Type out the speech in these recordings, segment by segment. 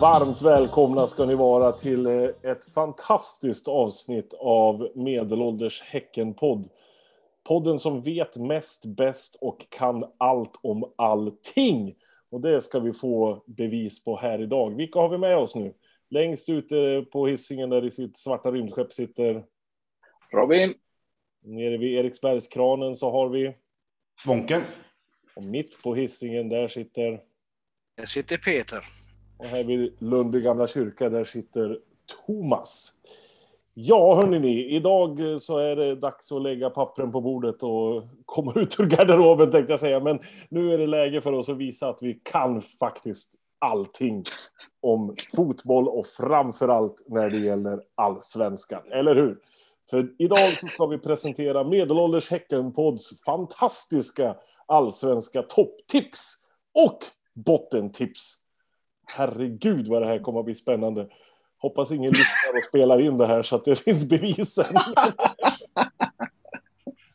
Varmt välkomna ska ni vara till eh, ett fantastiskt avsnitt av Medelålders Häcken-podd. Podden som vet mest, bäst och kan allt om allting. Och det ska vi få bevis på här idag. Vilka har vi med oss nu? Längst ute på hissingen där i sitt svarta rymdskepp sitter... Robin. Nere vid Eriksbergskranen så har vi... Svånken. Och mitt på hissingen där sitter... Där sitter Peter. Och här vid Lundby gamla kyrka, där sitter Thomas. Ja, hörni, idag så är det dags att lägga pappren på bordet och komma ut ur garderoben tänkte jag säga. Men nu är det läge för oss att visa att vi kan faktiskt allting om fotboll och framför allt när det gäller allsvenskan. Eller hur? För idag så ska vi presentera Medelålders Häckenpods fantastiska allsvenska topptips och bottentips. Herregud vad det här kommer att bli spännande. Hoppas ingen lyssnar och spelar in det här så att det finns bevisen.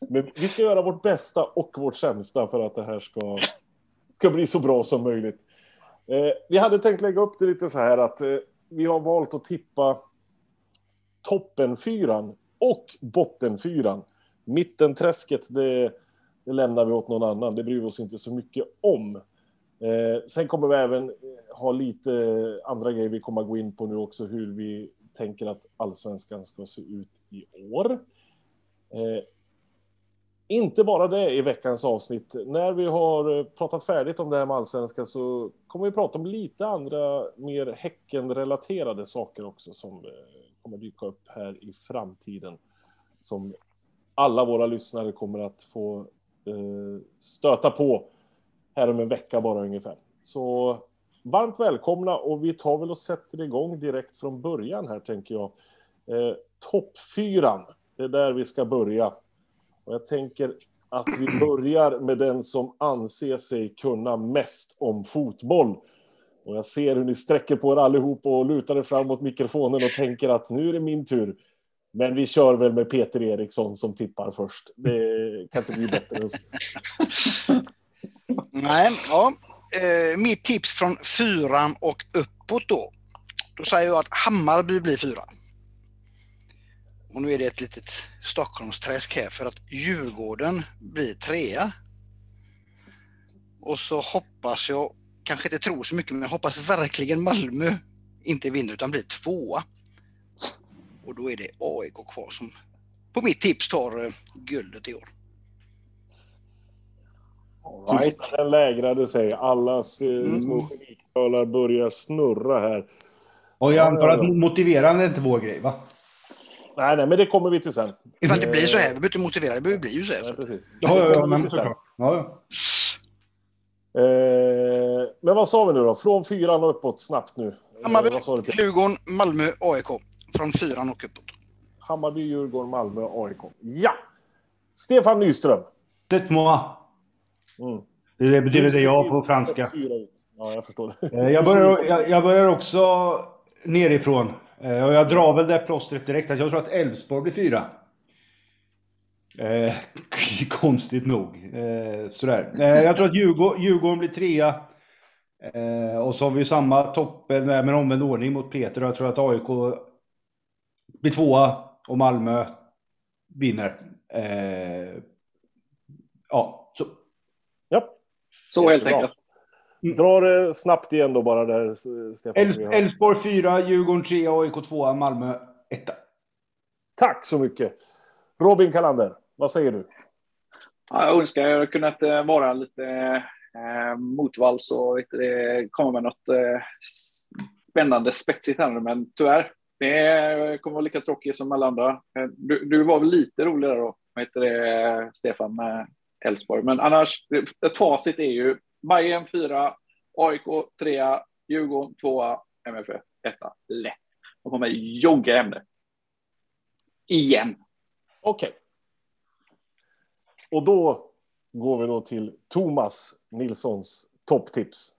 Men vi ska göra vårt bästa och vårt sämsta för att det här ska, ska bli så bra som möjligt. Eh, vi hade tänkt lägga upp det lite så här att eh, vi har valt att tippa toppenfyran och bottenfyran. Mittenträsket, det, det lämnar vi åt någon annan. Det bryr vi oss inte så mycket om. Eh, sen kommer vi även eh, ha lite eh, andra grejer vi kommer att gå in på nu också, hur vi tänker att allsvenskan ska se ut i år. Eh, inte bara det i veckans avsnitt. När vi har eh, pratat färdigt om det här med allsvenskan så kommer vi prata om lite andra mer Häcken-relaterade saker också som kommer dyka upp här i framtiden. Som alla våra lyssnare kommer att få eh, stöta på här om en vecka bara ungefär. Så varmt välkomna och vi tar väl och sätter igång direkt från början här tänker jag. Eh, Toppfyran, det är där vi ska börja. Och jag tänker att vi börjar med den som anser sig kunna mest om fotboll. Och jag ser hur ni sträcker på er allihop och lutar er fram mot mikrofonen och tänker att nu är det min tur. Men vi kör väl med Peter Eriksson som tippar först. Det kan inte bli bättre än så. Nej, ja. Eh, mitt tips från fyran och uppåt då. Då säger jag att Hammarby blir fyra. Och nu är det ett litet Stockholmsträsk här för att Djurgården blir trea. Och så hoppas jag, kanske inte tror så mycket, men jag hoppas verkligen Malmö inte vinner utan blir tvåa. Och då är det AIK kvar som på mitt tips tar eh, guldet i år. Right. Tystnaden lägrade sig. Allas eh, Mm. små börjar snurra här. Och jag Ja, antar att motiverande är inte vår grej, va? Nej, nej, men det kommer vi till sen. Ifall det blir så här, vi behöver inte motivera, det behöver bli ju så här. Nej, precis. Ja, Det ja, ja men såklart. Ja, ja. Eh, men vad sa vi nu då? Från fyran och uppåt snabbt nu. Hammarby, Eh? Djurgården, Malmö, AIK. Från fyran och uppåt. Hammarby, Djurgården, Malmö, AIK. Ja! Stefan Nyström. C'est moi. Mm. Det betyder det jag på franska. Ja, jag förstår. Eh, Jag börjar, jag, jag börjar också nerifrån. Eh, Och jag drar väl det plåstret direkt att jag tror att Elfsborg blir fyra. Eh, konstigt nog. Eh, sådär. Eh, jag tror att Djurgården, Djurgården blir trea. Eh, och så har vi ju samma toppen med, med omvänd ordning mot Peter. Och jag tror att AIK blir tvåa och Malmö vinner. Eh, ja, så. Ja. Så helt enkelt. Dra det snabbt igen då bara där, Stefan. Elfsborg 4, Djurgården 3, AIK 2, Malmö 1. Tack så mycket. Robin Kalander, vad säger du? Ja, jag önskar jag kunnat vara lite eh, motvalls och det, komma med något eh, spännande spetsigt här nu, men tyvärr. Det kommer vara lika tråkigt som alla andra. Eh, Du, du var väl lite roligare då, vad heter det, Stefan, med Elfsborg. Men annars, ett facit är ju Bayern 4, AIK 3, Djurgården 2, MFF 1. Lätt. De kommer jogga hem det. Igen. Okej. Okay. Och då går vi då till Thomas Nilssons topptips.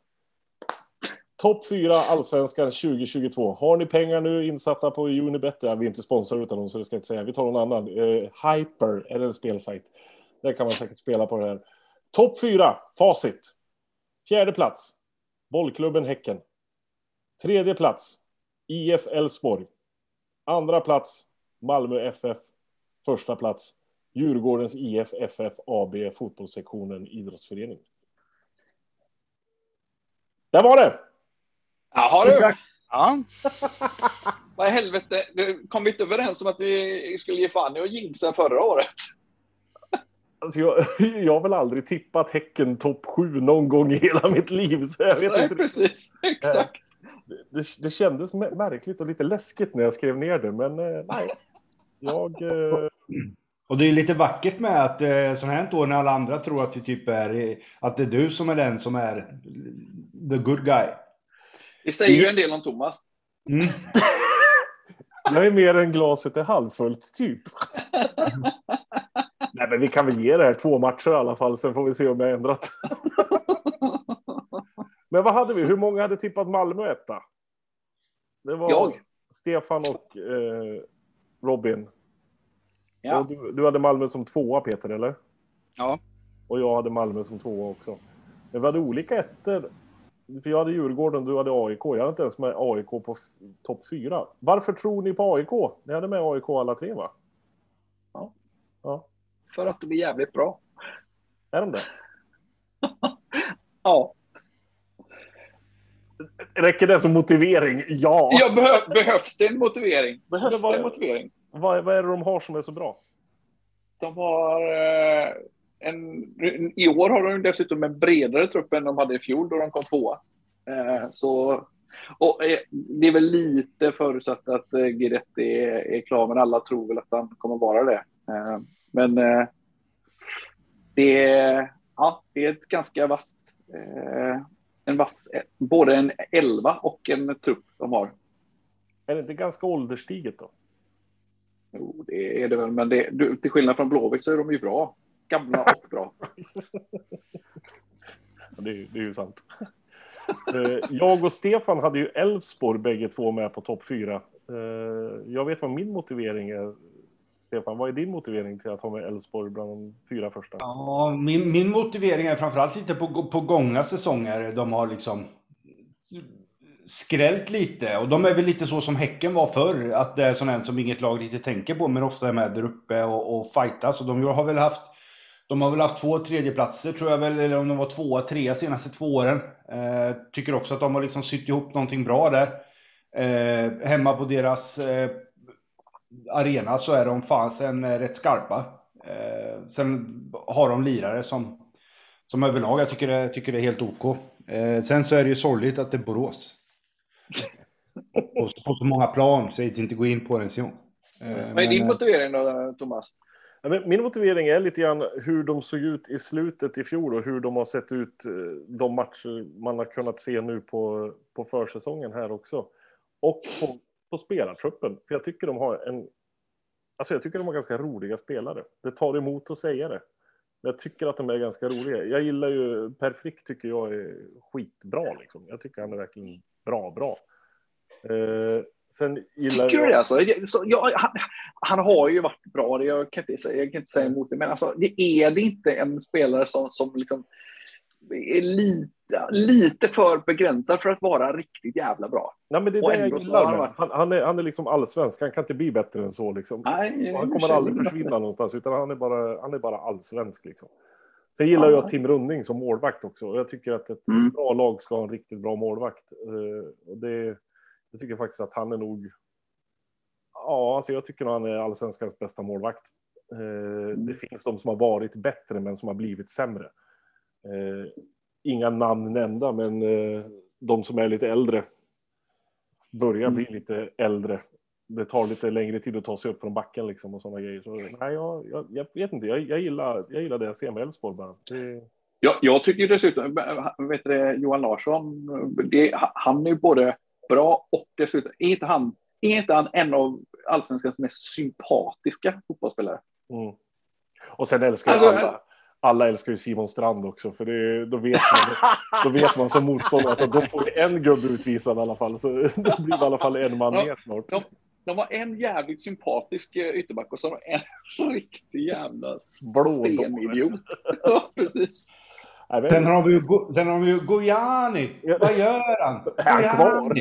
Topp 4 Allsvenskan 2022. Har ni pengar nu insatta på Unibet? Ja, vi är inte sponsrade utan dem så det ska jag inte säga. Vi tar någon annan. Eh, Hyper är en spelsajt. Där kan man säkert spela på det här. Topp 4, facit. Fjärde plats. Bollklubben Häcken. Tredje plats, IF Elfsborg. Andra plats, Malmö FF. Första plats, Djurgårdens IF FF AB, fotbollssektionen idrottsförening. Där var det! Jaha du, Ja, vad i helvete. Du kom vi inte överens om att vi skulle ge fan i att jinxa förra året? Alltså jag, jag har väl aldrig tippat Häcken topp 7 någon gång i hela mitt liv. Så jag vet Nej, inte. precis. Exakt. Det, det kändes mä- märkligt och lite läskigt när jag skrev ner det, men eh, nej. Jag... Eh, Och det är lite vackert med att eh, sånt här då när alla andra tror att vi typ är, att det är du som är den som är the good guy. Det säger ju en del om Thomas. Mm. jag är mer än glaset är halvfullt, typ. Nej, men vi kan väl ge det här två matcher i alla fall, sen får vi se om jag har ändrat. men vad hade vi? Hur många hade tippat Malmö etta? Det var Jag. Stefan och eh, Robin. Ja. Och du, du hade Malmö som tvåa, Peter, eller? Ja. Och jag hade Malmö som tvåa också. Men vi hade olika ettor. För jag hade Djurgården, du hade AIK. Jag hade inte ens med AIK på topp fyra. Varför tror ni på AIK? Ni hade med AIK alla tre, va? För att de är jävligt bra. Är de det? Ja. Räcker det som motivering? Ja! Jag behö behövs det en motivering? Behövs det det? en motivering? Vad, vad är det de har som är så bra? De har eh, en... I år har de dessutom en bredare trupp än de hade i fjol då de kom tvåa. Eh, så... Och eh, det är väl lite förutsatt att eh, Guidetti är, är klar, men alla tror väl att han kommer vara det. Men eh, det, är, ja, det är ett ganska vasst... Eh, en vass, både en elva och en trupp de har. Är det inte ganska ålderstiget då? Jo, det är det väl, men det, du, till skillnad från Blåvitt så är de ju bra. Gamla och bra. Det är, det är ju sant. Eh, Jag och Stefan hade ju Elfsborg bägge två med på topp fyra. Eh, Jag vet vad min motivering är. Stefan, vad är din motivering till att ha med Elfsborg bland de fyra första? Ja, min, min motivering är framförallt lite på, på gångna säsonger. De har liksom skrällt lite och de är väl lite så som Häcken var förr. Att det är sånt som inget lag riktigt tänker på men ofta är med där uppe och, och fightas. Och de har väl haft de har väl haft två tredjeplatser tror jag väl, eller om de var tvåa, trea senaste två åren. Eh, tycker också att de har liksom sytt ihop någonting bra där. Eh, hemma på deras eh, arena så är de fasen eh, rätt skarpa. Eh, sen har de lirare som, som överlag jag tycker tycker det är helt OK. Eh, sen så är det ju sorgligt att det är Borås. på, på så många plan, så jag inte gå in på det ens en gång. Eh, Vad är men, din eh, motivering då, Thomas? Min motivering är lite grann hur de såg ut i slutet i fjol och hur de har sett ut eh, de matcher man har kunnat se nu på, på försäsongen här också. Och på, på spelartruppen. För jag tycker de har en... Alltså jag tycker de har ganska roliga spelare. Det tar emot att säga det. Men Jag tycker att de är ganska roliga. Jag gillar ju... Per Frick tycker jag är skitbra liksom. Jag tycker han är verkligen bra, bra. Eh, sen gillar Tycker du jag... det alltså? Så, ja, han, han har ju varit bra, jag kan inte säga, jag kan inte säga emot det, men alltså, det är det inte en spelare som, som liksom är lite, lite för begränsad för att vara riktigt jävla bra. Nej, men det är Och det jag gillar han varit- han, han, är, han är liksom allsvensk. Han kan inte bli bättre än så. Liksom. Nej, han kommer aldrig försvinna någonstans, utan han är bara, han är bara allsvensk. Liksom. Sen gillar Ja. jag Tim Runding som målvakt också. Jag tycker att ett Mm. bra lag ska ha en riktigt bra målvakt. Eh, och det, jag tycker faktiskt att han är nog... Ja, alltså jag tycker nog han är allsvenskans bästa målvakt. Eh, Mm. Det finns de som har varit bättre, men som har blivit sämre. Eh, Inga namn nämnda, men eh, de som är lite äldre börjar bli Mm. lite äldre. Det tar lite längre tid att ta sig upp från backen liksom och sådana grejer. Så, nej, jag, jag, jag vet inte. Jag, jag, gillar, jag gillar det jag ser med Elfsborg bara. Det, Jag, jag tycker dessutom, vet du, Johan Larsson, det, han är ju både bra och dessutom, är inte han, är inte han en av allsvenskans mest sympatiska fotbollsspelare? mm. Och sen älskar Alltså, jag alla. Alla älskar ju Simon Strand också, för det, då, vet man, då vet man som motståndare att de får en gubbe utvisad i alla fall. Så det blir i alla fall en man mer snart. de- De har en jävligt sympatisk eh, ytterback och så har de en riktig jävla senidiot. Ja, precis. Sen har vi ju, sen har vi ju Gojani. Ja. Vad gör han? Är han kvar?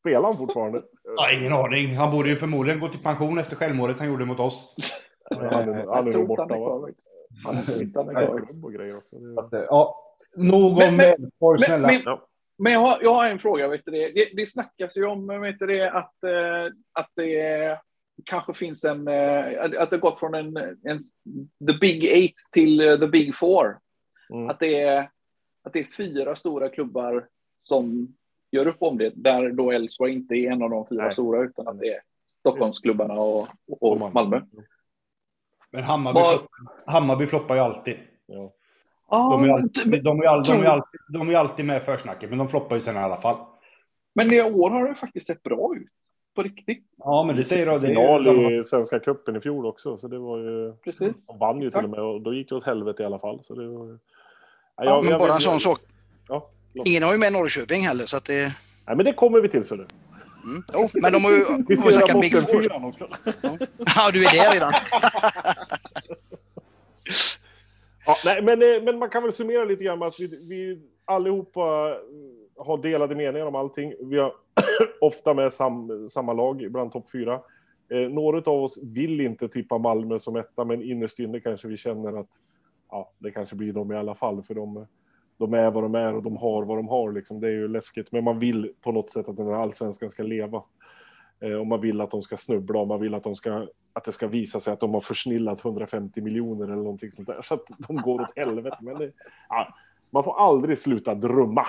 Spelar han fortfarande? Ja, ingen aning. Han borde ju förmodligen gå till pension efter självmordet han gjorde mot oss. Han är, han är Jag nog borta, inte han är va? Han är grejer också. Eh, Ja, nog Men- om men- Elfsborg, snälla. men, Ja. men jag, har, jag har en fråga. Vet du det? Det, det snackas ju om vet du det, att, eh, att det kanske finns en... eh, Att det har gått från en, en the big eight till the big four. Mm. Att, det är, att det är fyra stora klubbar som gör upp om det. Där då Elfsborg inte är en av de fyra Nej. stora utan att det är Stockholmsklubbarna och, och Malmö. Men Hammarby, Vad- floppar, Hammarby floppar ju alltid. Ja. De är, alltid, de, är all, de, är alltid, de är alltid med i försnacket, men de floppar ju sen i alla fall. Men i år har det faktiskt sett bra ut. På riktigt. Ja, men det säger du. Det ju Final i Svenska cupen i fjol också, så det var ju... Precis. De vann ju Exakt. till och med och då gick det åt helvete i alla fall. Så det var... ju- Ja, Ja, Men bara en sån sak. Ja. Ingen har ju med Norrköping heller, så att det... Nej, men det kommer vi till, så du. Mm. Jo, men de har ju... Vi ska göra Big Four. också. Ja, du är där redan. Ja, nej, men, eh, men man kan väl summera lite grann med att vi, vi allihopa eh, har delade meningar om allting. Vi har ofta med sam, samma lag bland topp fyra. Eh, några av oss vill inte tippa Malmö som etta, men innerst inne kanske vi känner att ja, det kanske blir de i alla fall, för de, de är vad de är och de har vad de har. Liksom. Det är ju läskigt, men man vill på något sätt att den här allsvenskan ska leva. Eh, och man vill att de ska snubbla och man vill att, de ska, att det ska visa sig att de har försnillat 150 miljoner eller någonting sånt där. Så att de går åt helvete. Men det, ja, man får aldrig sluta drömma.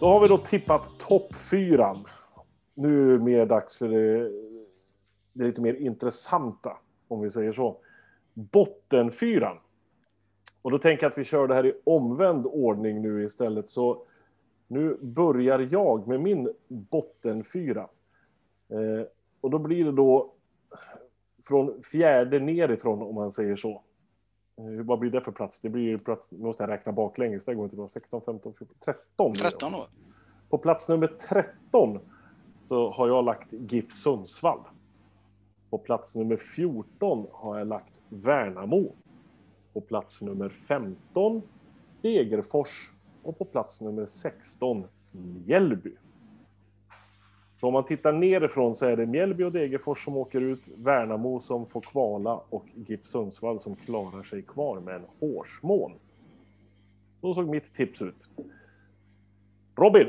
Då har vi då tippat toppfyran. Nu är det mer dags för det, det lite mer intressanta, om vi säger så. Bottenfyran. Och då tänker jag att vi kör det här i omvänd ordning nu istället. Så nu börjar jag med min bottenfyra. Eh, och då blir det då från fjärde nerifrån, om man säger så. Eh, vad blir det för plats? Det blir plats, nu måste jag räkna baklänges, det går inte bra. 16, 15, 14, 13. blir det. 13 då. På plats nummer 13 så har jag lagt GIF Sundsvall. På plats nummer 14 har jag lagt Värnamo. På plats nummer 15 Degerfors. Och på plats nummer 16 Mjällby. Så om man tittar nerifrån så är det Mjällby och Degerfors som åker ut, Värnamo som får kvala och GIF Sundsvall som klarar sig kvar med en hårsmån. Så såg mitt tips ut. Robin!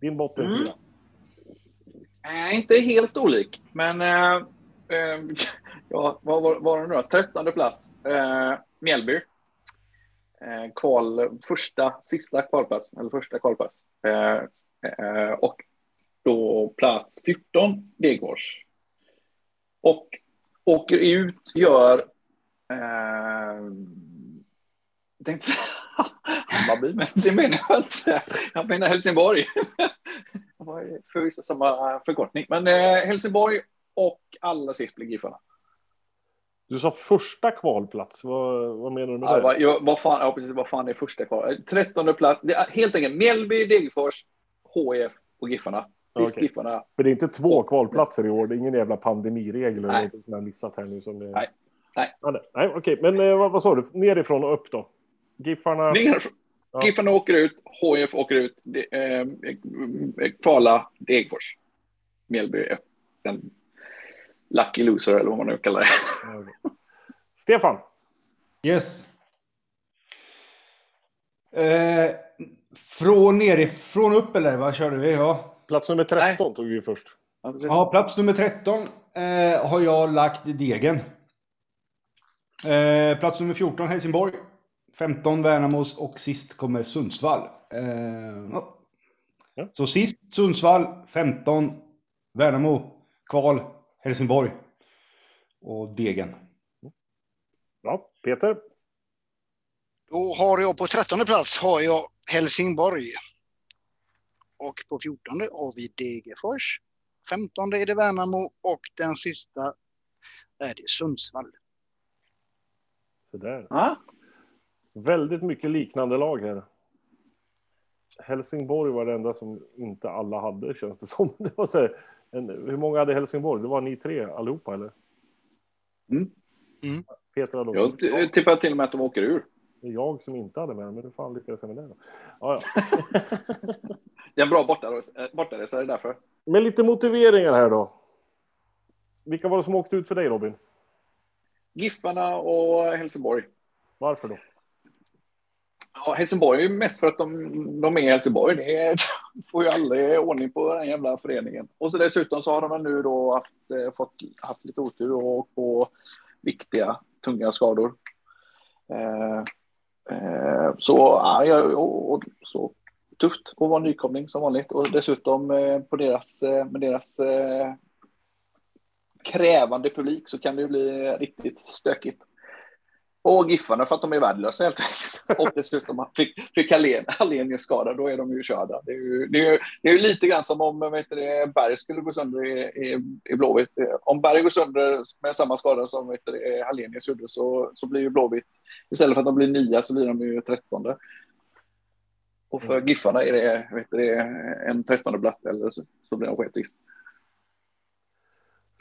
Din bottenfyra. Mm. Nej, inte helt olik, men eh, eh, ja, vad var, var det nu då? Trettonde plats. Eh, Mjällby. Eh, kval, första, sista kvalplats, eller första kvalplats. Eh, eh, och då plats 14, Degerfors. Och åker ut, gör... Eh, Eh, jag tänkte Hammarby, men det menar jag inte. Jag menar Helsingborg. Det var förvisso samma förkortning. Men eh, Helsingborg och allra sist blir Giffarna. Du sa första kvalplats. Vad, vad menar du med Ja, det? vad, ja, vad, fan, ja, precis, vad fan är första kvar? Trettonde plats. Det är helt enkelt Mjällby, Degerfors, HIF och Giffarna. Sist Okej. Giffarna. Men det är inte två kvalplatser i år. Det är ingen jävla pandemiregel eller något som jag missat här nu. Som det... Nej. Nej. Ja, nej. nej okej. Men eh, vad, vad sa du? Nerifrån och upp då? Giffarna? Ja. Giffarna åker ut, HIF åker ut, de, eh, eh, kvala Degerfors. Mjällby är den lucky loser eller vad man nu kallar det. Stefan? Yes. Eh, från nerifrån upp eller vad körde vi? Ja. Plats nummer 13 tog vi först. Ja, plats nummer 13 eh, har jag lagt Degen. Eh, plats nummer 14 Helsingborg. 15 Värnamos och sist kommer Sundsvall. Eh, ja. Ja. Så sist Sundsvall, 15 Värnamo, kval Helsingborg och Degen. Ja, Peter? Då har jag på 13 plats har jag Helsingborg. Och på 14 har vi Degerfors. 15 är det Värnamo och den sista är det Sundsvall. Sådär. Ja, Väldigt mycket liknande lag här. Helsingborg var det enda som inte alla hade, känns det som. Det var så här, en, hur många hade Helsingborg? Det var ni tre allihopa, eller? Mm. Mm. Peter hade Jag tippar till och med att de åker ur. Det är jag som inte hade med men hur fan lyckades jag med det då? Ja, ja. Det är en bra bortaresa, eh, bortaresa det är därför. Med lite motiveringar här då. Vilka var det som åkte ut för dig Robin? Giffarna och Helsingborg. Varför då? Ja, Helsingborg är ju mest för att de, de är i Helsingborg. Det de får ju aldrig ordning på den jävla föreningen. Och så dessutom så har de nu då haft, eh, fått, haft lite otur och åkt på viktiga, tunga skador. Eh, eh, så, ja, och, och, så tufft att vara nykomling som vanligt. Och dessutom eh, på deras, eh, med deras eh, krävande publik så kan det ju bli riktigt stökigt. Och Giffarna för att de är värdelösa helt enkelt. Och dessutom fick, fick Hallenius skada, då är de ju körda. Det är ju, det är det är lite grann som om vet du, Berg skulle gå sönder i, i, i Blåvitt. Om Berg går sönder med samma skada som vet du, Hallenius gjorde så, så blir ju Blåvitt, istället för att de blir nia så blir de ju trettonde. Och för Giffarna är det, vet du, en trettonde plats eller så, så blir de skit sist.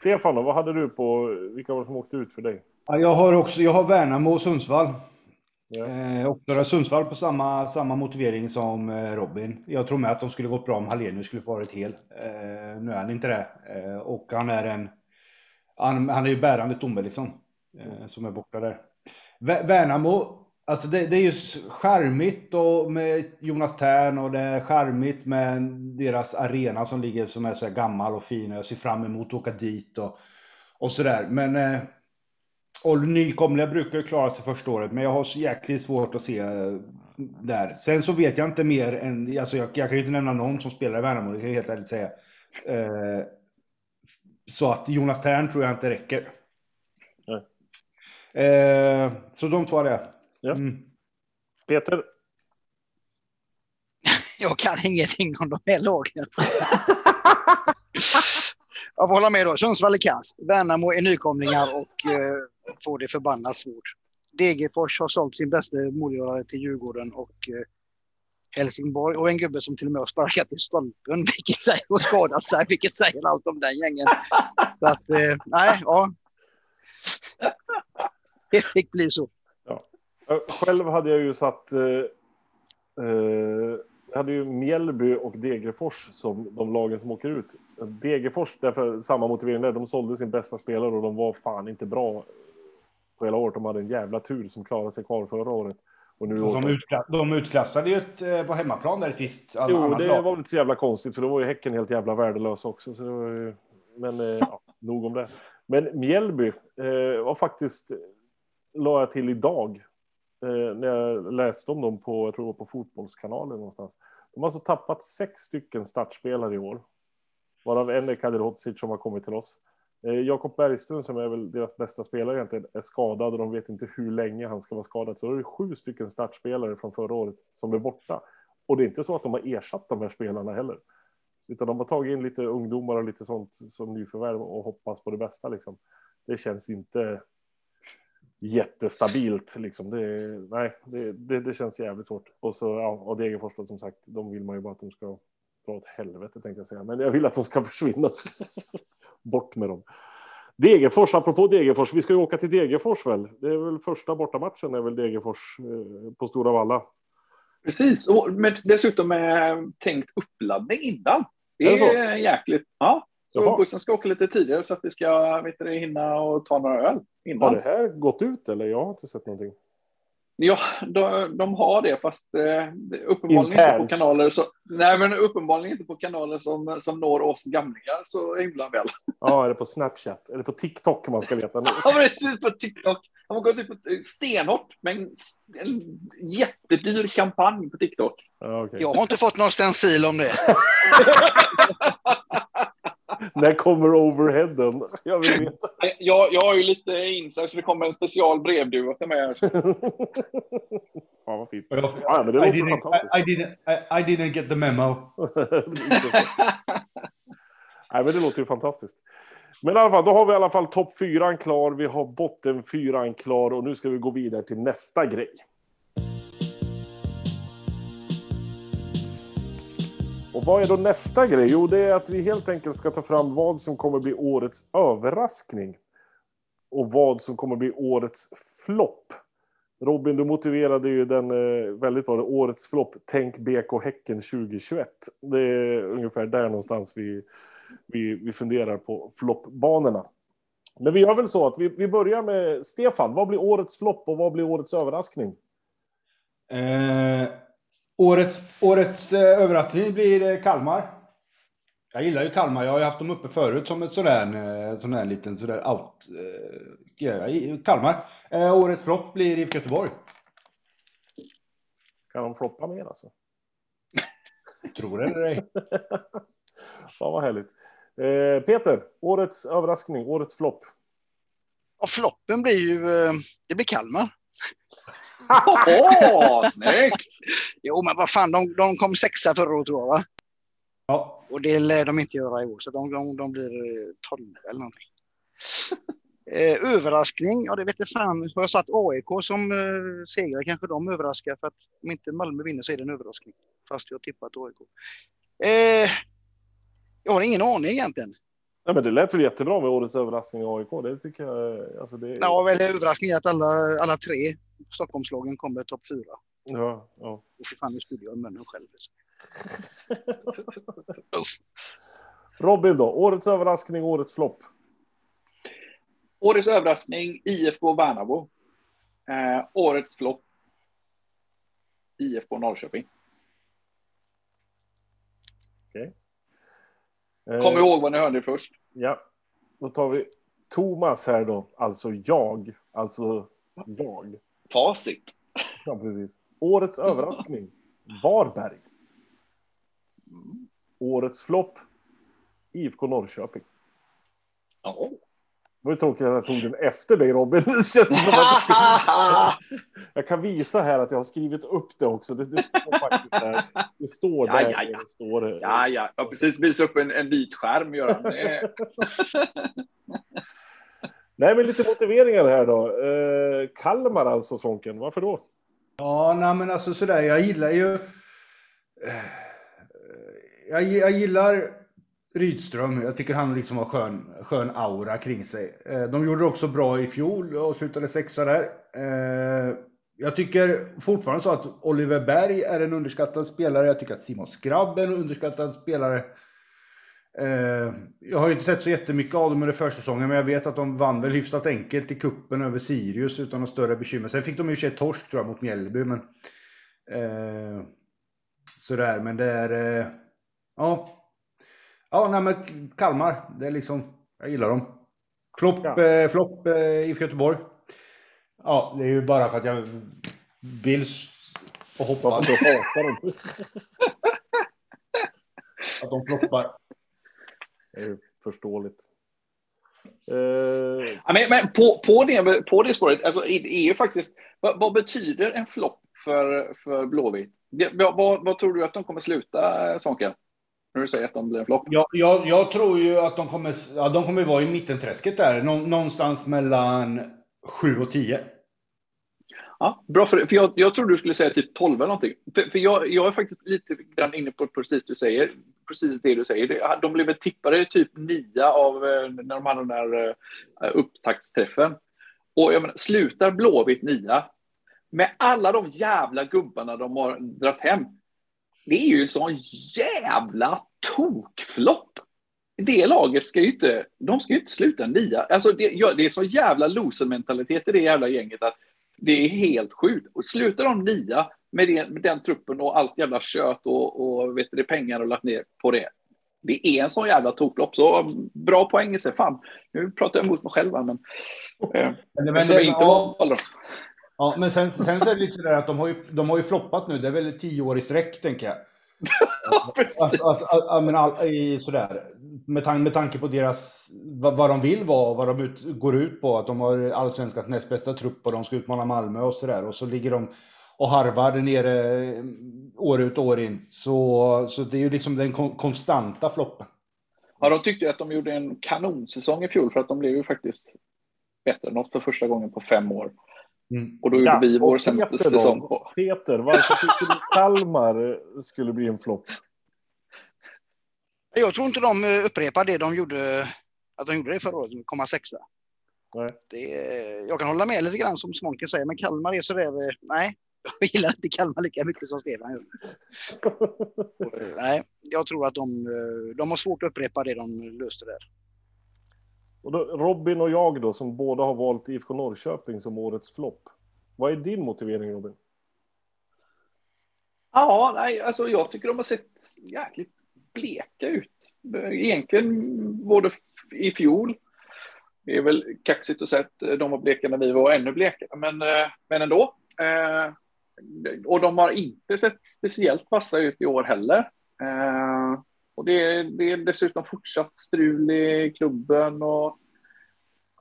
Stefan då, vad hade du på, vilka var det som åkte ut för dig? Ja, jag har också, jag har Värnamo och Sundsvall. Ja. Eh, och Sundsvall på samma, samma motivering som eh, Robin. Jag tror med att de skulle gått bra om Hallenius skulle få varit hel. Eh, nu är han inte det. Eh, och han är en, han, han är ju bärande stomme liksom. Eh, som är borta där. Vä- Värnamo, alltså det, det är ju charmigt och med Jonas Tern och det är charmigt med deras arena som ligger som är så här gammal och fin. Jag ser fram emot att åka dit och, och sådär. Men eh, och nykomlingar brukar ju klara sig första året, men jag har så jäkligt svårt att se eh, där. Sen så vet jag inte mer än, alltså jag, jag kan ju inte nämna någon som spelar i Värnamo, det kan jag helt ärligt säga. Eh, så att Jonas Tern tror jag inte räcker. Eh, så de två är det. Ja. Mm. Peter? Jag kan ingenting om de här lagen. jag får hålla med då. Sundsvall är kass. Värnamo är nykomlingar och eh, får det förbannat svårt. Degerfors har sålt sin bästa målgörare till Djurgården och eh, Helsingborg och en gubbe som till och med har sparkat i stolpen vilket säger, och skadat sig, vilket säger allt om den gängen. Så att, eh, nej, ja. Det fick bli så. Eh, Själv hade jag ju satt... Eh, eh, jag hade ju Mjällby och Degerfors som de lagen som åker ut. Degerfors, därför samma motivering där. De sålde sin bästa spelare och de var fan inte bra på hela året. De hade en jävla tur som klarade sig kvar förra året. Och nu Och de, utkla de utklassade ju ett, eh, på hemmaplan där ett visst Jo, det lag. var inte så jävla konstigt för då var ju Häcken helt jävla värdelös också. Så det ju... Men eh, ja, nog om det. Men Mjällby eh, var faktiskt, la jag till idag, Eh, när jag läste om dem på, jag tror det var på Fotbollskanalen någonstans. De har alltså tappat sex stycken startspelare i år. Varav en är Kadirhodzic som har kommit till oss. Eh, Jakob Bergström som är väl deras bästa spelare egentligen är skadad och de vet inte hur länge han ska vara skadad. Så då är det sju stycken startspelare från förra året som är borta. Och det är inte så att de har ersatt de här spelarna heller. Utan de har tagit in lite ungdomar och lite sånt som nyförvärv och hoppas på det bästa liksom. Det känns inte jättestabilt liksom. Det, nej, det, det, det känns jävligt svårt. Och så, ja, och Degerfors då, som sagt, de vill man ju bara att de ska dra åt helvete tänkte jag säga. Men jag vill att de ska försvinna. Bort med dem. Degerfors, apropå Degerfors, vi ska ju åka till Degerfors väl? Det är väl första bortamatchen är väl Degerfors eh, på Stora Valla. Precis, och med, dessutom med tänkt uppladdning innan. Det Är det är jäkligt. Ja, så Jaha. bussen ska åka lite tidigare så att vi ska vet du, hinna och ta några öl Har innan. det här gått ut eller? Jag har inte sett någonting. Ja, de, de har det, fast eh, uppenbarligen Internt. inte på kanaler så, Nej, men uppenbarligen inte på kanaler som, som når oss gamlingar så himla väl. Ja, är det på Snapchat? Är det på TikTok man ska leta? Ja, precis på TikTok. De har gått ut på stenhårt med en, en jättedyr kampanj på TikTok. Ja, okej. Jag har inte fått någon stencil om det. När kommer overheaden? Jag vill veta. Jag, jag har ju lite insight så det kommer en special brevduva till mig. här. ja, vad fint. Ja, Ja, men det I, låter didn't, fantastiskt. I, I, didn't, I, I didn't get the memo. Nej, men det låter ju fantastiskt. Men i alla fall, då har vi i alla fall topp fyran klar, vi har botten fyran klar och nu ska vi gå vidare till nästa grej. Och vad är då nästa grej? Jo, det är att vi helt enkelt ska ta fram vad som kommer bli årets överraskning. och vad som kommer bli årets flopp. Robin, du motiverade ju den eh, väldigt bra. Årets flopp, tänk BK Häcken 2021. Det är ungefär där någonstans vi, vi, vi funderar på floppbanorna. Men vi gör väl så att vi, vi börjar med Stefan. Vad blir årets flopp och vad blir årets överraskning? Eh, årets årets eh, överraskning blir eh, Kalmar. Jag gillar ju Kalmar. Jag har ju haft dem uppe förut som ett sådär, eh, sån här liten sådär out. Kalmar. Årets flopp blir IFK Göteborg. Kan de floppa mer alltså? Tror det eller ej. Fan vad härligt. Eh, Peter, årets överraskning, årets flopp. Och floppen blir ju, det blir Kalmar. Åh, snyggt! Jo, men vad fan, de, de kom sexa förra året tror jag, va? Ja. Och det lär de inte göra i år, så de, de, de blir eh, tolv eller någonting. Eh, överraskning, ja det vet jag fan. Har jag satt AIK som eh, segrare kanske de överraskar för att om inte Malmö vinner så är det en överraskning. Fast jag tippat AIK. Eh, jag har ingen aning egentligen. Nej, men det lät väl jättebra med årets överraskning i AIK. Det tycker jag. Alltså det... Ja, väl överraskning är att alla, alla tre Stockholmslagen kommer topp fyra. Ja, ja. Och för fan, nu skulle jag munnen själv. Robin då, årets överraskning, årets flopp. Årets överraskning, IFK Värnamo. Eh, årets flopp, IFK Norrköping. Okej. Kom Eh, ihåg vad ni hörde först. Ja, då tar vi Thomas här då, alltså jag. Alltså jag. Facit. Ja, precis. Årets överraskning, Varberg. Årets flopp, IFK Norrköping. Ja. Det var ju tråkigt att jag tog den efter dig Robin. Det känns som att jag kan visa här att jag har skrivit upp det också. Det, det står faktiskt där. Det står Ja, där. ja, ja. Det står, Ja, ja, jag har precis visat upp en, en vit skärm, Göran. Det- Nej, men lite motiveringar här då. Eh, Kalmar alltså, Sonken. Varför då? Ja, nej men alltså sådär, jag gillar ju... eh, Jag, jag gillar Rydström. Jag tycker han liksom har skön, skön aura kring sig. Eh, de gjorde det också bra i fjol och slutade sexa där. Eh, jag tycker fortfarande så att Oliver Berg är en underskattad spelare. Jag tycker att Simon Skrabb är en underskattad spelare. Eh, jag har ju inte sett så jättemycket av dem under försäsongen, men jag vet att de vann väl hyfsat enkelt i kuppen över Sirius utan några större bekymmer. Sen fick de ju sig torsk tror jag mot Mjällby, men eh, sådär, men det är ja. Ja, nej men Kalmar, det är liksom, jag gillar dem. Flopp, Ja. eh, flopp eh, IFK Göteborg. Ja, det är ju bara för att jag vill och Varför hoppas så hatar de? att de floppar. Det är ju förståeligt. Eh, Ja, men, men på, på, det, på det spåret, alltså, det är ju faktiskt, vad, vad betyder en flopp för, för Blåvitt? Vad, vad, vad tror du att de kommer sluta, Sonken? När du säger att de blir en flopp? Jag, jag, jag tror ju att de kommer, ja, de kommer vara i mittenträsket där, nå, någonstans mellan 7 och 10. Ja, bra för, för jag, jag tror du skulle säga typ 12 eller någonting. För, för jag, jag är faktiskt lite grann inne på precis du säger. Precis det du säger. De blev väl tippade typ nia av eh, när de hade den där eh, upptaktsträffen. Och jag menar, slutar Blåvitt nia med alla de jävla gubbarna de har dragit hem. Det är ju en sån jävla tokflopp. Det laget ska ju inte, de ska ju inte sluta nia. Alltså det, ja, det är så jävla loser-mentalitet i det jävla gänget att det är helt sjukt. Och slutar de nia med, det, med den truppen och allt jävla kött och, och vet du, det, pengar och lagt ner på det. Det är en sån jävla toklopp. Så bra poäng i sig. Fan, nu pratar jag emot mig själv men... Eh, Men, eftersom jag inte dem. Ja, men sen, sen så är det lite sådär att de har, ju, de har ju floppat nu. Det är väl 10 år i sträck, tänker jag. Precis. Alltså, alltså, ja, all, sådär. Med, tan med tanke på deras, vad, vad de vill vara och vad de ut, går ut på. Att de har allsvenskans näst bästa trupp och de ska utmana Malmö och sådär. Och så ligger de och harvar där nere eh, år ut och år in. Så, så det är ju liksom den kon konstanta floppen. Ja, de tyckte ju att de gjorde en kanonsäsong i fjol för att de blev ju faktiskt bättre än oss för första gången på fem år. Mm. Och då gjorde Ja, vi vår sämsta då? säsong på. Peter, varför tycker du Kalmar skulle bli en flopp? Jag tror inte de eh, upprepar det de gjorde, att de gjorde det förra året, komma sexa. Nej. Det, jag kan hålla med lite grann som Smonken säger, men Kalmar är sådär, eh, nej, jag gillar inte Kalmar lika mycket som Stefan gör. Eh, Nej, jag tror att de, de har svårt att upprepa det de löste där. Och då, Robin och jag då, som båda har valt IFK Norrköping som årets flopp. Vad är din motivering Robin? Ja, nej, alltså jag tycker de har sett jäkligt bleka ut. Egentligen både i fjol. Det är väl kaxigt att säga att de var bleka när vi var ännu blekare, men, eh, men ändå. Eh, och de har inte sett speciellt vassa ut i år heller. Eh, och det, är- det är dessutom fortsatt strul i klubben och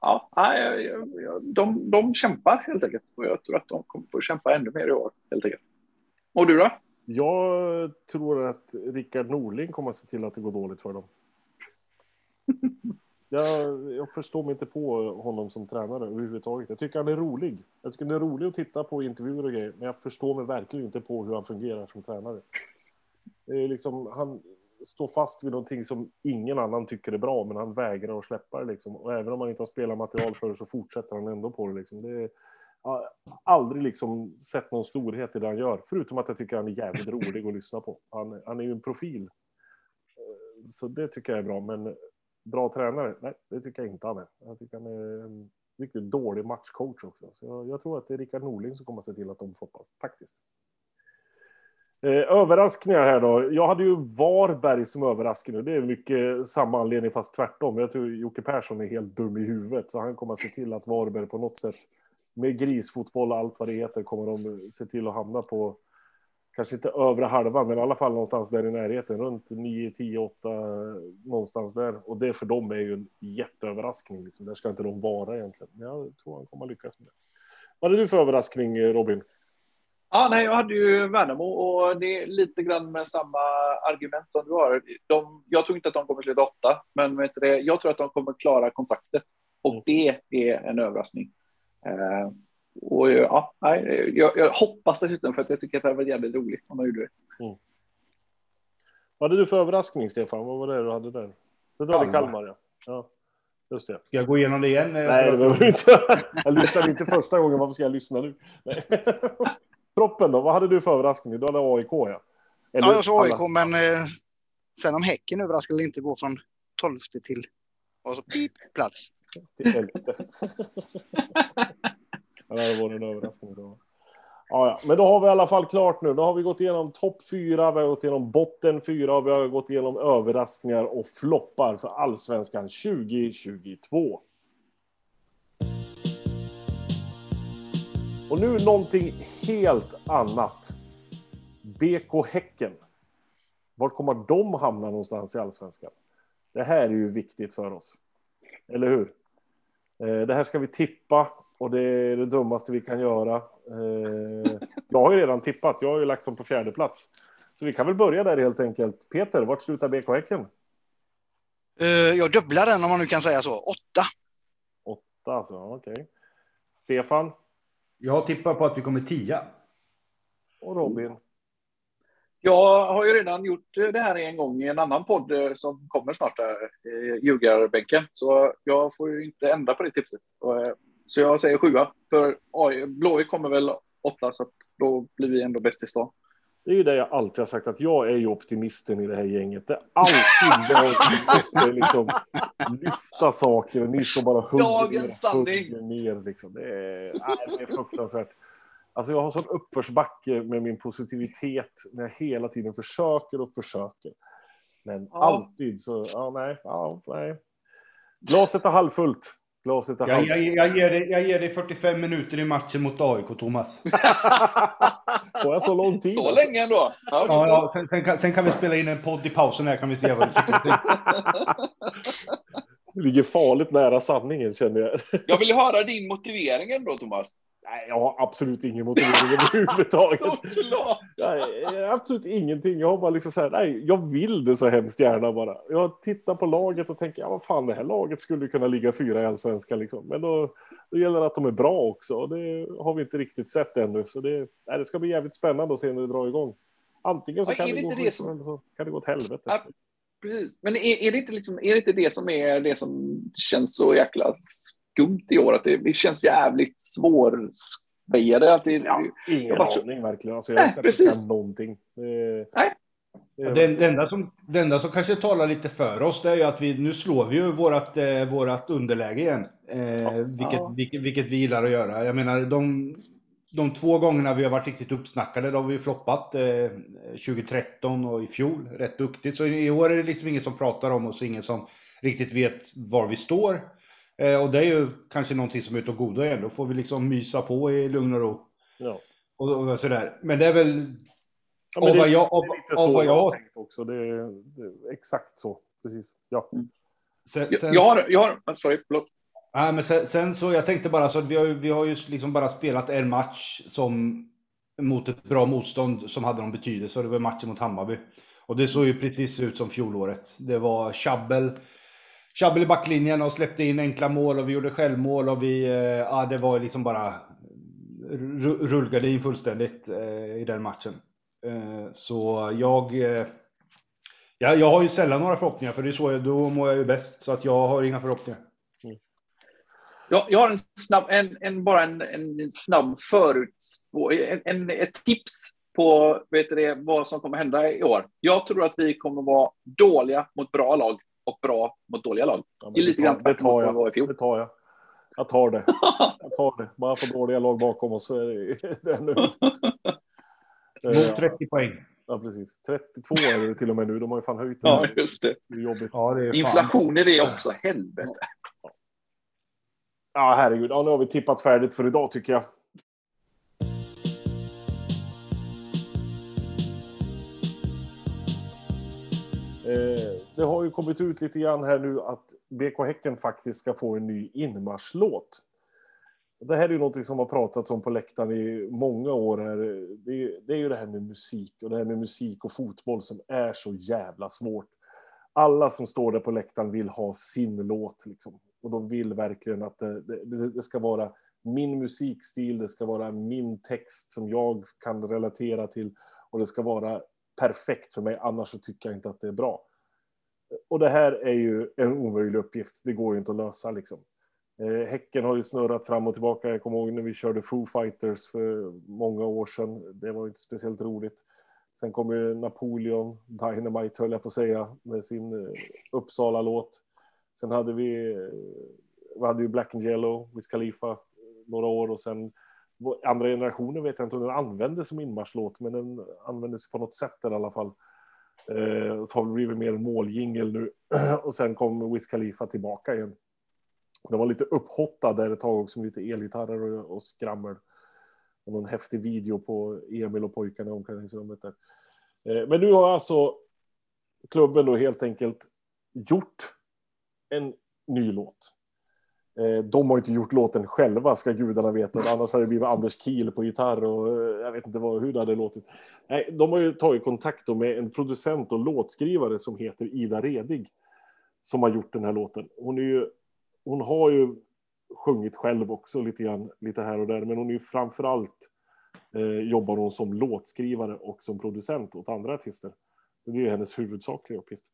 ja, de, de kämpar helt enkelt. Och jag tror att de kommer få kämpa ännu mer i år helt enkelt. Och du då? Jag tror att Rickard Norling kommer att se till att det går dåligt för dem. Jag, jag förstår mig inte på honom som tränare överhuvudtaget. Jag tycker han är rolig. Jag tycker det är roligt att titta på intervjuer och grejer, men jag förstår mig verkligen inte på hur han fungerar som tränare. Det är liksom, han står fast vid någonting som ingen annan tycker är bra, men han vägrar att släppa det. Liksom. Och även om han inte har spelat material för det så fortsätter han ändå på det. Liksom. det är, jag har aldrig liksom sett någon storhet i det han gör, förutom att jag tycker han är jävligt rolig att lyssna på. Han, han är ju en profil. Eh, så det tycker jag är bra, men bra tränare? Nej, det tycker jag inte han är. Jag tycker han är en riktigt dålig matchcoach också. Så jag, jag tror att det är Rickard Norling som kommer att se till att de floppar, faktiskt. Eh, överraskningar här då. Jag hade ju Varberg som överraskning och det är mycket samma anledning fast tvärtom. Jag tror Jocke Persson är helt dum i huvudet så han kommer att se till att Varberg på något sätt med grisfotboll och allt vad det heter kommer de se till att hamna på kanske inte övre halvan, men i alla fall någonstans där i närheten, runt 9, 10, 8, någonstans där. Och det för dem är ju en jätteöverraskning. Liksom. Där ska inte de vara egentligen. Men jag tror han kommer att lyckas med det. Vad hade du för överraskning, Robin? Ja, nej, jag hade ju Värnamo och det är lite grann med samma argument som du har. De, jag tror inte att de kommer sluta åtta, men vet du jag tror att de kommer klara kontraktet och Mm. det är en överraskning. Eh, och ja, nej, jag, jag hoppas dessutom för att jag tycker att det här var jävligt roligt om de gjorde det. Vad hade du för överraskning, Stefan? Vad var det du hade där? Det är Kalmar. Kalmar, ja. ja. Just det. Ska jag gå igenom det igen? Nej, det behöver du inte. Jag lyssnade inte första gången. Varför ska jag lyssna nu? Proppen då? Vad hade du för överraskning? Du hade AIK, ja. Eller Ja, jag sa AIK, alla- men eh, sen om Häcken överraskar eller inte gå från 12 till och så pip, plats. Till elfte. det var en överraskning. Då. Ja, ja, men då har vi i alla fall klart nu. Då har vi gått igenom topp fyra, vi har gått igenom botten fyra och vi har gått igenom överraskningar och floppar för allsvenskan 2022. Och nu någonting helt annat. BK Häcken. Var kommer de hamna någonstans i allsvenskan? Det här är ju viktigt för oss. Eller hur? Eh, Det här ska vi tippa och det är det dummaste vi kan göra. Eh, Jag har ju redan tippat. Jag har ju lagt dem på fjärde plats. Så vi kan väl börja där helt enkelt. Peter, vart slutar BK Häcken? Eh, jag dubblar den om man nu kan säga så. Åtta. Åtta alltså, okej. Stefan jag tippar på att vi kommer tia. och Robin. Jag har ju redan gjort det här en gång i en annan podd eh, som kommer snart, där, eh, Ljugarbänken. Så jag får ju inte ändra på det tipset. Eh, så jag säger sjua, för Blåvitt kommer väl åtta, så att då blir vi ändå bäst i stan. Det är ju det jag alltid har sagt, att jag är ju optimisten i det här gänget. Det är alltid jag som måste liksom lyfta saker och ni ska bara Dagens sanning. hugga ner. Liksom. Det, är, nej, det är fruktansvärt. Alltså jag har sån uppförsbacke med min positivitet när jag hela tiden försöker och försöker. Men Ja. alltid så, ja nej, ja, nej. Glaset är halvfullt. Glaset är Jag, jag, jag, ger dig, jag ger dig 45 minuter i matchen mot AIK, Thomas. Får jag så lång tid? Så alltså? länge ändå. Ja, Ja, ja, sen, sen, kan, sen kan vi spela in en podd i pausen här kan vi se vad du tycker. Det ligger farligt nära sanningen känner jag. Jag vill höra din motivering ändå, Thomas. Nej, jag har absolut ingen motivering överhuvudtaget. Såklart! Nej, absolut ingenting. Jag har bara liksom så här, nej, jag vill det så hemskt gärna bara. Jag tittar på laget och tänker, ja vad fan, det här laget skulle kunna ligga fyra i allsvenskan liksom. Men då, då gäller det att de är bra också och det har vi inte riktigt sett ännu. Så det, nej, det ska bli jävligt spännande att se när det drar igång. Antingen så Ja, kan det, det gå det som- så kan det gå åt helvete. Ja. Precis. Men är, är, det inte liksom, är det inte det som är det som känns så jäkla skumt i år. Att det, det känns jävligt svårsvejade. Att det, Ja, det ingen så- aning verkligen. Alltså, Nej, jag kan precis. inte någonting. Det, Nej. det är- Det, det, enda som, det enda som kanske talar lite för oss det är ju att vi, nu slår vi ju vårat, eh, vårat underläge igen. Eh, vilket, Ja. vilket, vilket vi gillar att göra. Jag menar de, de två gångerna vi har varit riktigt uppsnackade, då har vi floppat. Eh, 2013 och i fjol, rätt duktigt. Så i år är det liksom ingen som pratar om oss, ingen som riktigt vet var vi står. Eh, och det är ju kanske någonting som är utav godo igen. Då får vi liksom mysa på i lugn och ro. ja. Och, och sådär. Men det är väl Ja, men av det- vad jag, av, det är lite av så jag jag har tänkt också. Det är, det är exakt så. Precis. Ja. sen, Jag, sen- jag har, jag har, sorry, förlåt. Ja, men sen, sen så, jag tänkte bara så att vi har, ju- vi har ju liksom bara spelat en match som mot ett bra motstånd som hade någon betydelse och det var matchen mot Hammarby. Och det såg ju precis ut som fjolåret. Det var tjabbel, tjabbel i backlinjen och släppte in enkla mål och vi gjorde självmål och vi, eh, ja det var liksom bara rullgardin fullständigt eh, i den matchen. Eh, så jag, jag, jag har ju sällan några förhoppningar för det är så jag, då mår jag ju bäst. Så att jag har inga förhoppningar. Mm. Jag, jag har en snabb, en, en, bara en, en snabb förutspå, en, en, ett tips på vet du det, vad som kommer hända i år. Jag tror att vi kommer vara dåliga mot bra lag och bra mot dåliga lag. Ja, Det är lite tar- grann det tar jag. Det tar jag. Jag tar det. Jag tar det. Bara få dåliga lag bakom oss så är det, det är nöjt. Mot Eh, 30 poäng. Ja, precis. 32 är det till och med nu. De har ju fan höjt det. Ja, här. just det. Det är jobbigt. Ja, det är. Inflation är det också, helvete. Ja, herregud. Ja, nu har vi tippat färdigt för idag tycker jag. Eh, det har ju kommit ut lite grann här nu att BK Häcken faktiskt ska få en ny inmarschlåt. Det här är ju någonting som har pratats om på läktaren i många år. Här. Det, är, det är ju det här med musik och det här med musik och fotboll som är så jävla svårt. Alla som står där på läktaren vill ha sin låt. Liksom. Och de vill verkligen att det, det, det ska vara min musikstil, det ska vara min text som jag kan relatera till och det ska vara perfekt för mig, annars så tycker jag inte att det är bra. Och det här är ju en omöjlig uppgift, det går ju inte att lösa liksom. Eh, Häcken har ju snurrat fram och tillbaka, jag kommer ihåg när vi körde Foo Fighters för många år sedan, det var ju inte speciellt roligt. Sen kom ju Napoleon, Dynamite höll jag på att säga, med sin eh, Uppsala-låt. Sen hade vi, eh, vi hade ju Black and Yellow, Wiz Khalifa, eh, några år och sen andra generationen vet jag inte om den användes som inmarschlåt, men den användes på något sätt där i alla fall. Eh, så har det blivit mer en måljingel nu. och sen kom Wiz Khalifa tillbaka igen. Det var lite upphottad där ett tag också med lite elgitarrer och, och skrammel. Och någon häftig video på Emil och pojkarna i omklädningsrummet där. Eh, men nu har alltså klubben då helt enkelt gjort en ny låt. Eh, de har inte gjort låten själva, ska gudarna veta. Annars hade det blivit Anders Kiel på gitarr och eh, jag vet inte vad, hur det hade låtit. Nej, de har ju tagit kontakt då med en producent och låtskrivare som heter Ida Redig. Som har gjort den här låten. Hon, är ju, hon har ju sjungit själv också lite grann, lite här och där. Men hon är ju framför allt eh, jobbar hon som låtskrivare och som producent åt andra artister. Det är ju hennes huvudsakliga uppgift.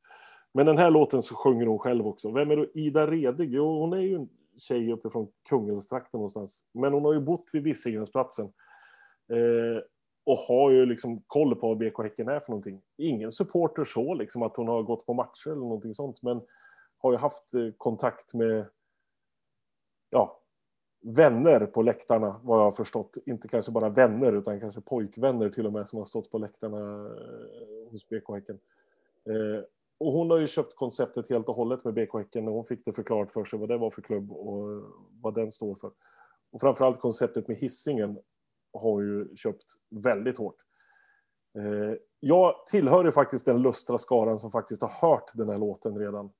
Men den här låten så sjunger hon själv också. Vem är då Ida Redig? Jo, hon är ju tjej uppifrån Kungälvstrakten någonstans. Men hon har ju bott vid Visingensplatsen. Eh, och har ju liksom koll på vad BK Häcken är för någonting. Ingen supporter så, liksom att hon har gått på matcher eller någonting sånt. Men har ju haft eh, kontakt med ja, vänner på läktarna, vad jag har förstått. Inte kanske bara vänner, utan kanske pojkvänner till och med som har stått på läktarna eh, hos BK Häcken. Eh, och hon har ju köpt konceptet helt och hållet med BK Häcken och hon fick det förklarat för sig vad det var för klubb och vad den står för. Och framförallt konceptet med hissingen har hon ju köpt väldigt hårt. Eh, jag tillhör ju faktiskt den lustra skaran som faktiskt har hört den här låten redan.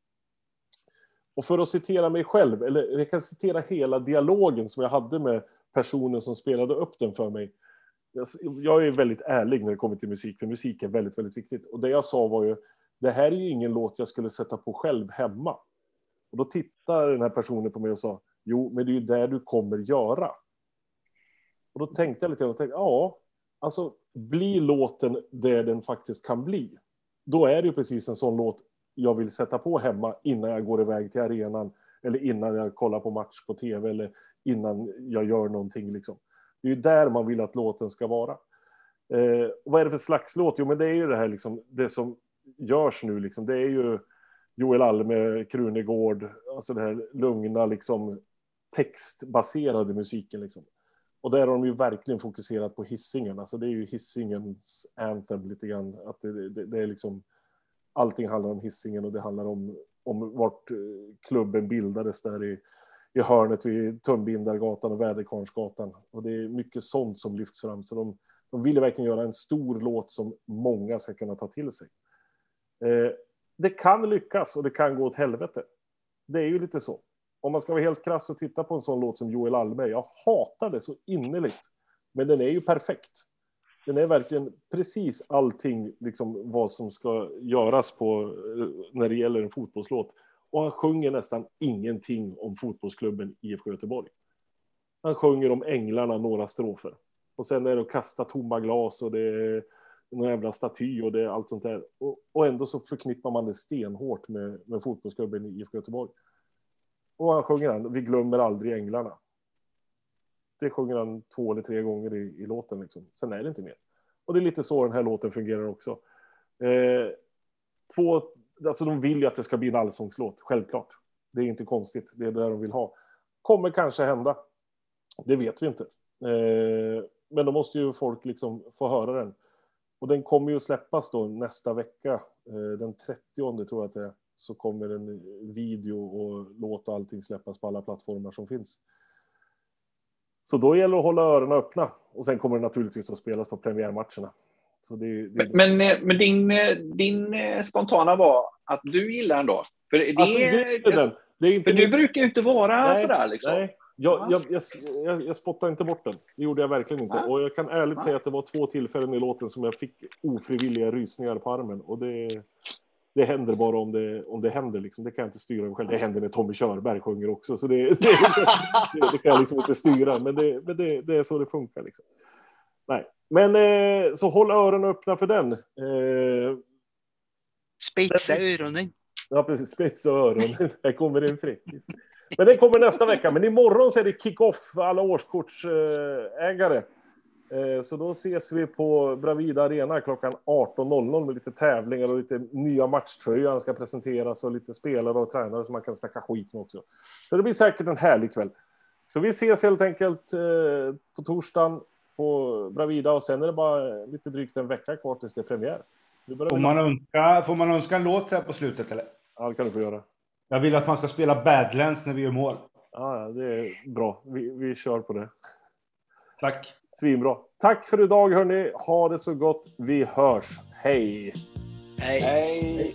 Och för att citera mig själv, eller jag kan citera hela dialogen som jag hade med personen som spelade upp den för mig. Jag är väldigt ärlig när det kommer till musik, för musik är väldigt, väldigt viktigt. Och det jag sa var ju, det här är ju ingen låt jag skulle sätta på själv hemma. Och då tittade den här personen på mig och sa, jo, men det är ju det du kommer göra. Och då tänkte jag lite och tänkte, ja, alltså blir låten det den faktiskt kan bli, då är det ju precis en sån låt jag vill sätta på hemma innan jag går iväg till arenan eller innan jag kollar på match på tv eller innan jag gör någonting. Liksom. Det är ju där man vill att låten ska vara. Eh, vad är det för slags låt? Jo, men det är ju det här liksom, det som görs nu. Liksom. Det är ju Joel Alme, Krunegård, alltså den här lugna, liksom, textbaserade musiken. Liksom. Och där har de ju verkligen fokuserat på hissingen. Alltså det är ju hissingens anthem lite grann. Att det, det, det är liksom, allting handlar om hissingen och det handlar om, om vart eh, klubben bildades där i, i hörnet vid Tumbindargatan och Väderkvarnsgatan. Och det är mycket sånt som lyfts fram. Så de, de ville verkligen göra en stor låt som många ska kunna ta till sig. Eh, det kan lyckas och det kan gå åt helvete. Det är ju lite så om man ska vara helt krass och titta på en sån låt som Joel Alme, jag hatar det så innerligt. Men den är ju perfekt. Den är verkligen precis allting, liksom vad som ska göras på, eh, när det gäller en fotbollslåt. Och han sjunger nästan ingenting om fotbollsklubben IFK Göteborg. Han sjunger om änglarna några strofer. Och sen är det att kasta tomma glas och det är någon jävla staty och det är allt sånt där. Och, och ändå så förknippar man det stenhårt med, med fotbollsklubben IFK Göteborg. Och han sjunger han, vi glömmer aldrig änglarna. Det sjunger han två eller tre gånger i, i låten. Liksom. Sen är det inte mer. Och det är lite så den här låten fungerar också. Eh, två, alltså de vill ju att det ska bli en allsångslåt, självklart. Det är inte konstigt, det är det de vill ha. Kommer kanske hända. Det vet vi inte. Eh, men då måste ju folk liksom få höra den. Och den kommer ju släppas då nästa vecka, eh, den 30 tror jag att det är så kommer en video och låt och allting släppas på alla plattformar som finns. Så då gäller det att hålla öronen öppna och sen kommer det naturligtvis att spelas på premiärmatcherna. Det, det... Men, men din, din spontana var att du gillar den då? För, det, alltså, det, det är inte för du brukar ju inte vara nej, sådär liksom. Nej, jag, jag, jag, jag, jag spottar inte bort den. Det gjorde jag verkligen inte. Och jag kan ärligt säga att det var två tillfällen i låten som jag fick ofrivilliga rysningar på armen. Och det, det händer bara om det, om det händer. Liksom. Det kan jag inte styra själv. Det händer när Tommy Körberg sjunger också. Så det, det, det, det kan jag liksom inte styra. Men det, men det, det är så det funkar. Liksom. Nej. Men eh, så håll öronen öppna för den. Eh, spetsa öronen. Ja, precis. Spetsa öronen. Här kommer en fräckis. Men den kommer nästa vecka. Men imorgon så är det kick-off för alla årskortsägare. Eh, så då ses vi på Bravida Arena klockan 18.00 med lite tävlingar och lite nya matchtröjor ska presenteras och lite spelare och tränare som man kan snacka skit med också. Så det blir säkert en härlig kväll. Så vi ses helt enkelt eh, på torsdagen på Bravida och sen är det bara lite drygt en vecka kvar tills det är premiär. Får man, önska, får man önska en låt här på slutet eller? Ja, det kan du få göra. Jag vill att man ska spela Badlands när vi gör mål. Ja, det är bra. Vi, vi kör på det. Tack. Svinbra. Tack för idag hörni. Ha det så gott. Vi hörs. Hej. Hej. Hej.